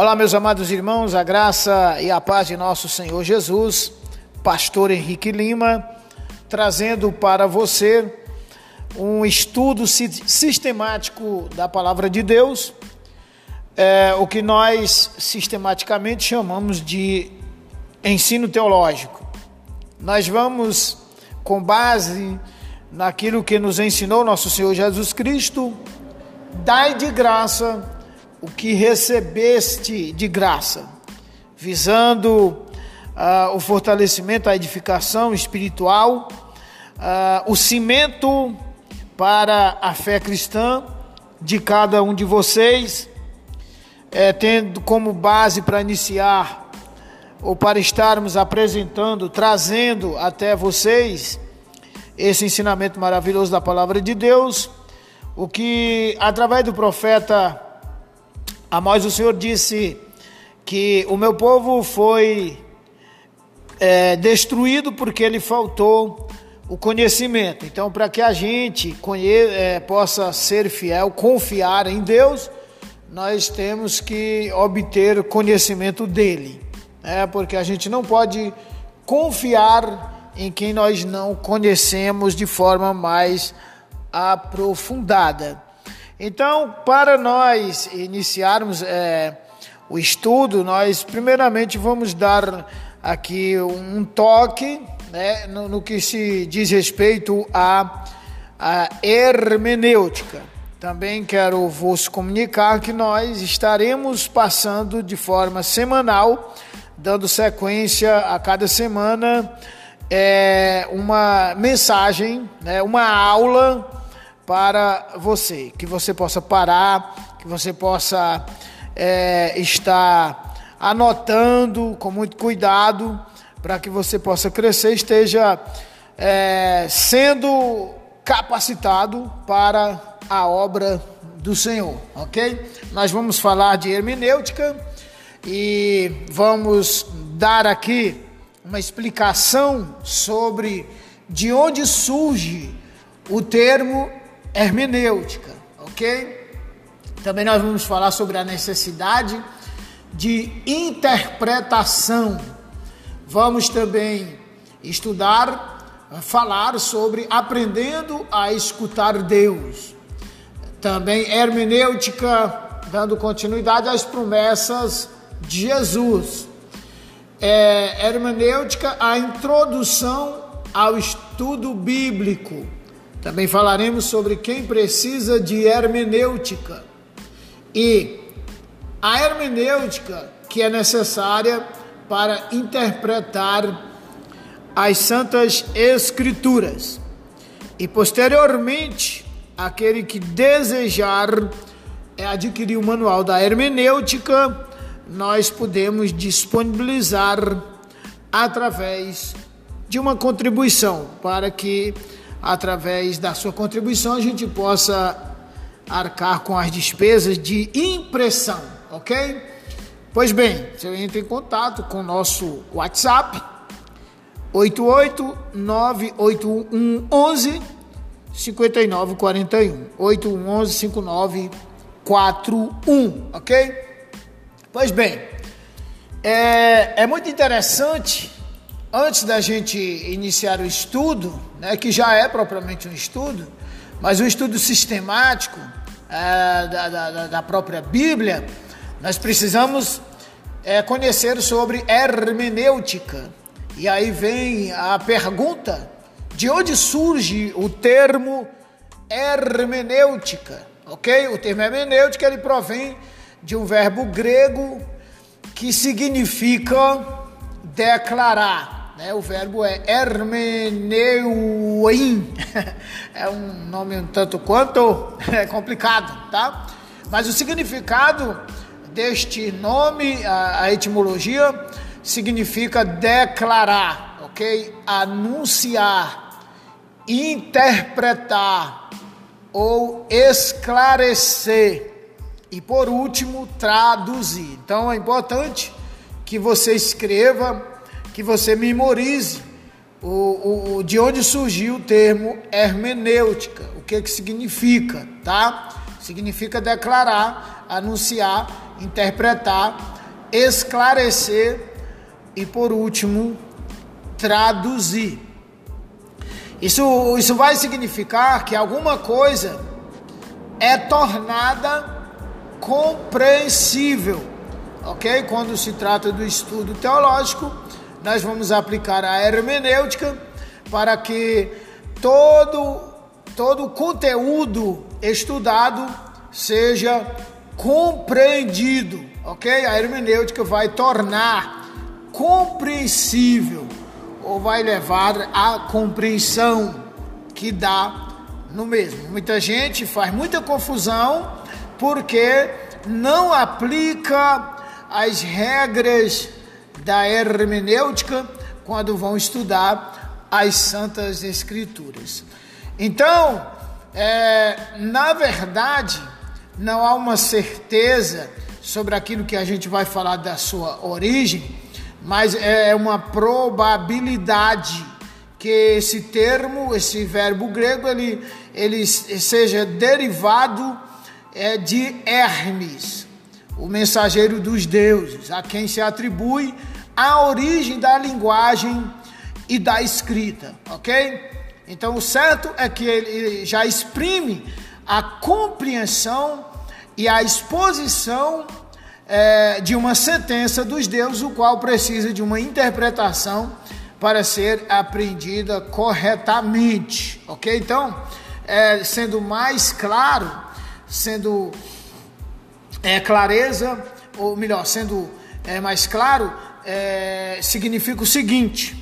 Olá, meus amados irmãos, a graça e a paz de nosso Senhor Jesus, Pastor Henrique Lima, trazendo para você um estudo sistemático da palavra de Deus, é, o que nós sistematicamente chamamos de ensino teológico. Nós vamos, com base naquilo que nos ensinou nosso Senhor Jesus Cristo, dai de graça o que recebeste de graça, visando uh, o fortalecimento, a edificação espiritual, uh, o cimento para a fé cristã de cada um de vocês, é, tendo como base para iniciar ou para estarmos apresentando, trazendo até vocês esse ensinamento maravilhoso da palavra de Deus, o que através do profeta Amós, o Senhor disse que o meu povo foi é, destruído porque lhe faltou o conhecimento. Então, para que a gente é, possa ser fiel, confiar em Deus, nós temos que obter conhecimento dele, né? porque a gente não pode confiar em quem nós não conhecemos de forma mais aprofundada. Então, para nós iniciarmos é, o estudo, nós primeiramente vamos dar aqui um toque né, no, no, que se diz respeito à, à hermenêutica. Também quero vos comunicar que nós estaremos passando de forma semanal, dando sequência a cada semana, é, uma mensagem, né, uma aula para você, que você possa parar, que você possa é, estar anotando com muito cuidado, para que você possa crescer, esteja é, sendo capacitado para a obra do Senhor, ok? Nós vamos falar de hermenêutica e vamos dar aqui uma explicação sobre de onde surge o termo hermenêutica, ok? Também nós vamos falar sobre a necessidade de interpretação. Vamos também estudar, falar sobre aprendendo a escutar Deus. Também hermenêutica, dando continuidade às promessas de Jesus. É, hermenêutica, a introdução ao estudo bíblico também falaremos sobre quem precisa de hermenêutica e a hermenêutica que é necessária para interpretar as Santas Escrituras. E posteriormente, aquele que desejar é adquirir o manual da hermenêutica, nós podemos disponibilizar através de uma contribuição para que através da sua contribuição, a gente possa arcar com as despesas de impressão, ok? Pois bem, você entra em contato com o nosso WhatsApp 8898111 5941 8111 5941, ok? Pois bem, é, é muito interessante antes da gente iniciar o estudo, né, que já é propriamente um estudo, mas um estudo sistemático é, da, da, da, própria Bíblia, nós precisamos é, conhecer sobre hermenêutica. E aí vem a pergunta: de onde surge o termo hermenêutica? Ok? O termo hermenêutica ele provém de um verbo grego que significa declarar. Né? O verbo é hermeneuin. É um nome um tanto quanto é complicado, tá? Mas o significado deste nome, a, a etimologia, significa declarar, ok? Anunciar, interpretar ou esclarecer. E por último, traduzir. Então é importante que você escreva que você memorize o, o, de onde surgiu o termo hermenêutica, o que, que significa, tá? Significa declarar, anunciar, interpretar, esclarecer e, por último, traduzir. Isso, isso vai significar que alguma coisa é tornada compreensível, ok? Quando se trata do estudo teológico, nós vamos aplicar a hermenêutica para que todo, todo conteúdo estudado seja compreendido, ok? A hermenêutica vai tornar compreensível ou vai levar à compreensão que dá no mesmo. Muita gente faz muita confusão porque não aplica as regras da hermenêutica quando vão estudar as Santas Escrituras. Então, é, na verdade, não há uma certeza sobre aquilo que a gente vai falar da sua origem, mas é uma probabilidade que esse termo, esse verbo grego, ele, ele seja derivado é, de Hermes, o mensageiro dos deuses, a quem se atribui a origem da linguagem e da escrita, ok? Então, o certo é que ele já exprime a compreensão e a exposição é, de uma sentença dos deuses, o qual precisa de uma interpretação para ser aprendida corretamente, ok? Então, é, sendo mais claro, sendo é, clareza, ou melhor, sendo é, mais claro, é, significa o seguinte: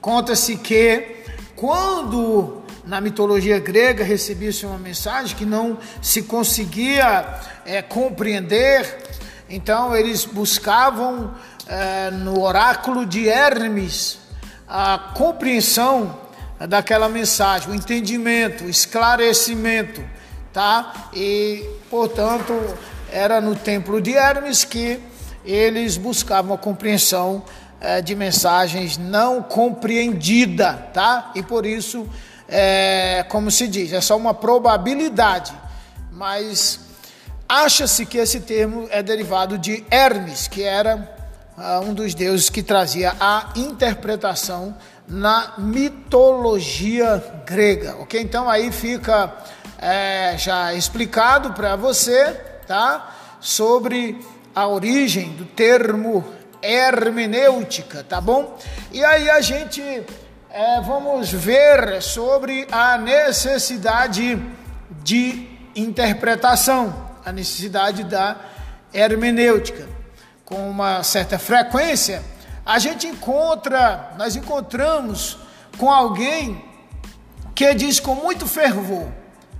conta-se que quando na mitologia grega recebia-se uma mensagem que não se conseguia é, compreender então eles buscavam é, no oráculo de Hermes a compreensão daquela mensagem, o entendimento, o esclarecimento, tá? E portanto era no templo de Hermes que eles buscavam a compreensão é, de mensagens não compreendida, tá? E por isso, é, como se diz, é só uma probabilidade, mas Acha-se que esse termo é derivado de Hermes, que era uh, um dos deuses que trazia a interpretação na mitologia grega, ok? Então aí fica é, já explicado para você, tá? Sobre a origem do termo hermenêutica, tá bom? E aí a gente é, vamos ver sobre a necessidade de interpretação a necessidade da hermenêutica. Com uma certa frequência, a gente encontra, nós encontramos com alguém que diz com muito fervor: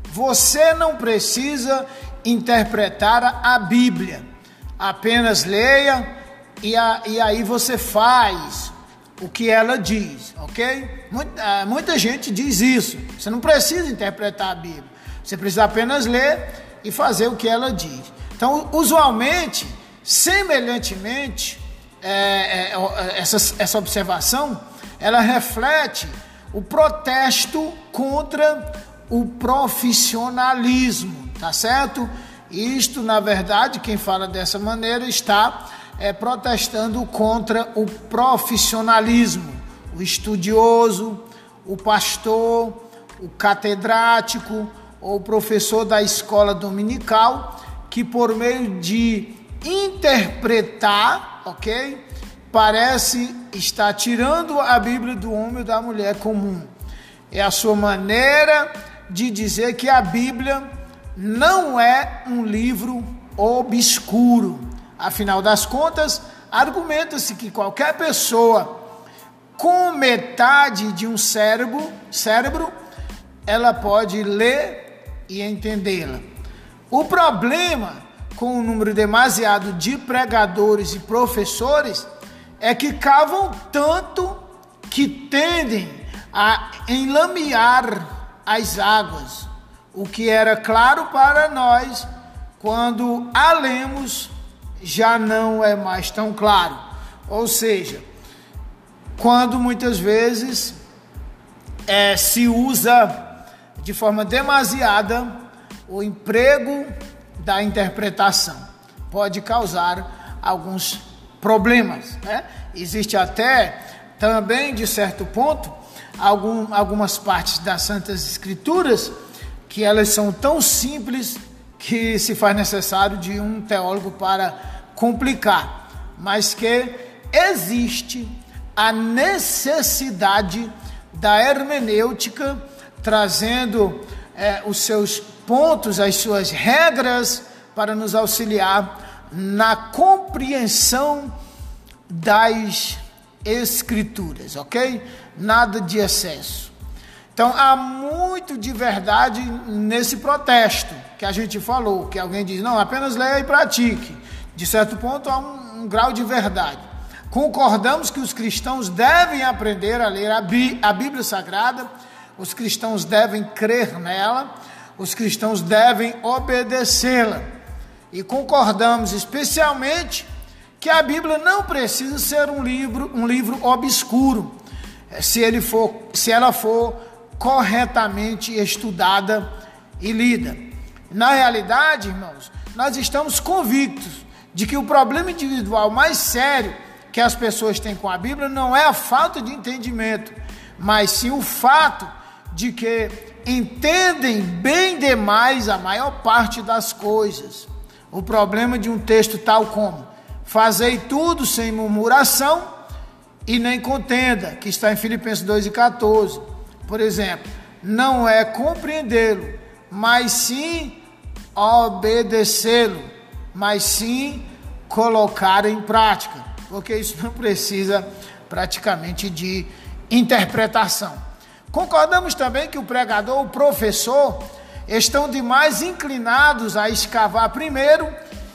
você não precisa interpretar a Bíblia, apenas leia e, a, e aí você faz o que ela diz, ok? Muita, ah, muita gente diz isso. Você não precisa interpretar a Bíblia, você precisa apenas ler e fazer o que ela diz. Então, usualmente, semelhantemente, é, é, é, essa, essa observação, ela reflete o protesto contra o profissionalismo, tá certo? Isto, na verdade, quem fala dessa maneira está é, protestando contra o profissionalismo, o estudioso, o pastor, o catedrático, ou professor da escola dominical que por meio de interpretar, ok? Parece estar tirando a Bíblia do homem e da mulher comum. É a sua maneira de dizer que a Bíblia não é um livro obscuro. Afinal das contas, argumenta-se que qualquer pessoa com metade de um cérebro, cérebro, ela pode ler e entendê-la. O problema com o número demasiado de pregadores e professores é que cavam tanto que tendem a enlamear as águas, o que era claro para nós quando a lemos já não é mais tão claro. Ou seja, quando muitas vezes é, se usa de forma demasiada o emprego da interpretação. pode causar alguns problemas. Né? Existe até também, de certo ponto, algum, algumas partes das Santas Escrituras que elas são tão simples que se faz necessário de um teólogo para complicar, mas que existe a necessidade da hermenêutica trazendo é, os seus pontos, as suas regras para nos auxiliar na compreensão das escrituras, ok? Nada de excesso. Então há muito de verdade nesse protesto que a gente falou, que alguém diz, não, apenas leia e pratique. De certo ponto há um, um grau de verdade. Concordamos que os cristãos devem aprender a ler a, Bí a Bíblia Sagrada, os cristãos devem crer nela, os cristãos devem obedecê-la. E concordamos especialmente que a Bíblia não precisa ser um livro, um livro obscuro, se, ele for, se ela for corretamente estudada e lida. Na realidade, irmãos, nós estamos convictos de que o problema individual mais sério que as pessoas têm com a Bíblia não é a falta de entendimento, mas sim o fato de que entendem bem demais a maior parte das coisas. O problema de um texto tal como: Fazei tudo sem murmuração e nem contenda, que está em Filipenses 2,14 por exemplo, não é compreendê-lo, mas sim obedecê-lo, mas sim colocar em prática, porque isso não precisa praticamente de interpretação. Concordamos também que o pregador, o professor, estão demais inclinados a escavar primeiro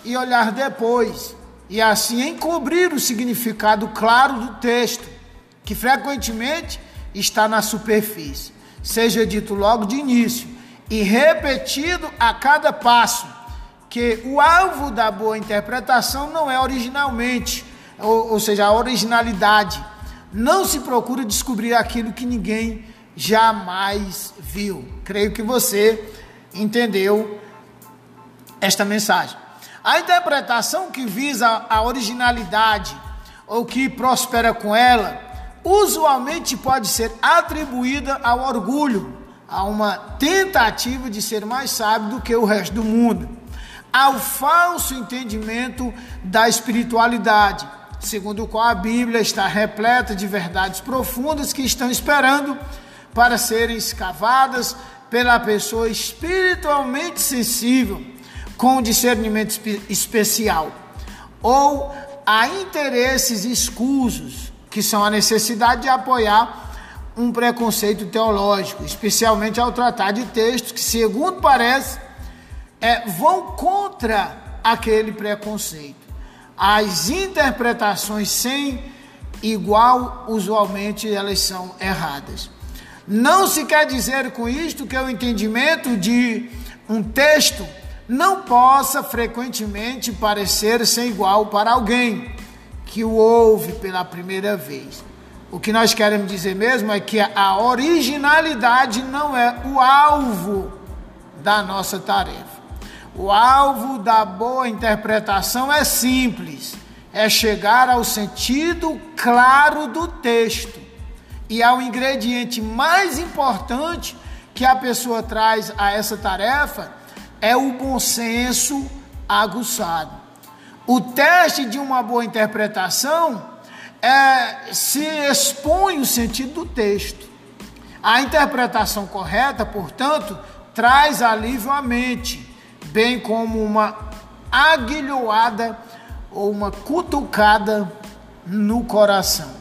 e olhar depois, e assim encobrir o significado claro do texto, que frequentemente está na superfície. Seja dito logo de início e repetido a cada passo que o alvo da boa interpretação não é originalmente, ou, ou seja, a originalidade. Não se procura descobrir aquilo que ninguém jamais viu. Creio que você entendeu esta mensagem. A interpretação que visa a originalidade ou que prospera com ela usualmente pode ser atribuída ao orgulho, a uma tentativa de ser mais sábio do que o resto do mundo, ao falso entendimento da espiritualidade, segundo o qual a Bíblia está repleta de verdades profundas que estão esperando para serem escavadas pela pessoa espiritualmente sensível, com discernimento especial, ou a interesses escusos que são a necessidade de apoiar um preconceito teológico, especialmente ao tratar de textos que, segundo parece, é, vão contra aquele preconceito. As interpretações sem igual, usualmente, elas são erradas. Não se quer dizer com isto que o entendimento de um texto não possa frequentemente parecer sem igual para alguém que o ouve pela primeira vez. O que nós queremos dizer mesmo é que a originalidade não é o alvo da nossa tarefa. O alvo da boa interpretação é simples, é chegar ao sentido claro do texto e ao ingrediente mais importante que a pessoa traz a essa tarefa é o bom senso aguçado. O teste de uma boa interpretação é se expõe o sentido do texto. A interpretação correta, portanto, traz alívio à mente, bem como uma aguilhoada ou uma cutucada no coração.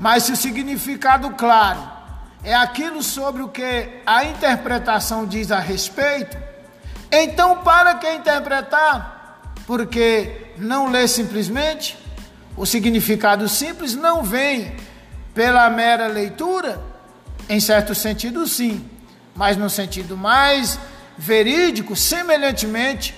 Mas se o significado claro é aquilo sobre o que a interpretação diz a respeito, então para que interpretar? Porque não lê simplesmente, o significado simples não vem pela mera leitura, em certo sentido, sim, mas no sentido mais verídico, semelhantemente,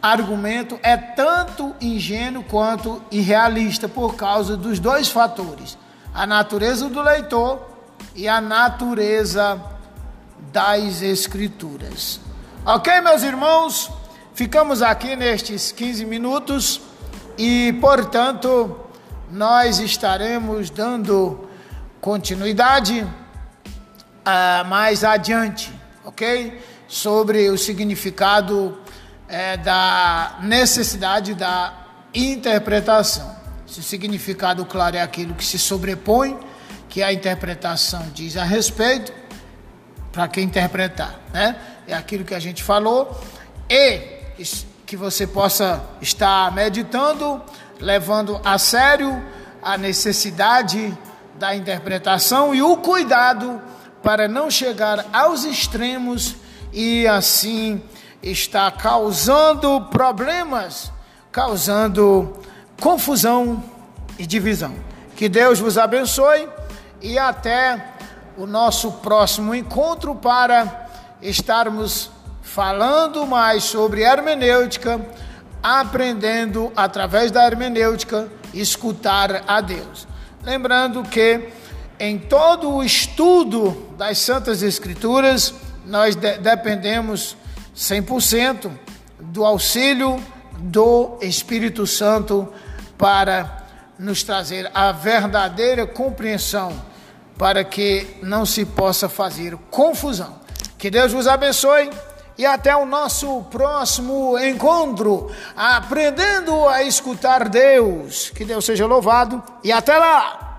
argumento é tanto ingênuo quanto irrealista por causa dos dois fatores: a natureza do leitor e a natureza das Escrituras. Ok, meus irmãos? Ficamos aqui nestes 15 minutos e, portanto, nós estaremos dando continuidade uh, mais adiante, ok? Sobre o significado uh, da necessidade da interpretação. Se o significado claro é aquilo que se sobrepõe, que a interpretação diz a respeito, para quem interpretar, né? É aquilo que a gente falou e que você possa estar meditando, levando a sério a necessidade da interpretação e o cuidado para não chegar aos extremos e assim estar causando problemas, causando confusão e divisão. Que Deus vos abençoe e até o nosso próximo encontro para estarmos falando mais sobre hermenêutica, aprendendo através da hermenêutica escutar a Deus. Lembrando que em todo o estudo das Santas Escrituras, nós de dependemos 100% do auxílio do Espírito Santo para nos trazer a verdadeira compreensão, para que não se possa fazer confusão. Que Deus vos abençoe e até o nosso próximo encontro, aprendendo a escutar Deus. Que Deus seja louvado e até lá!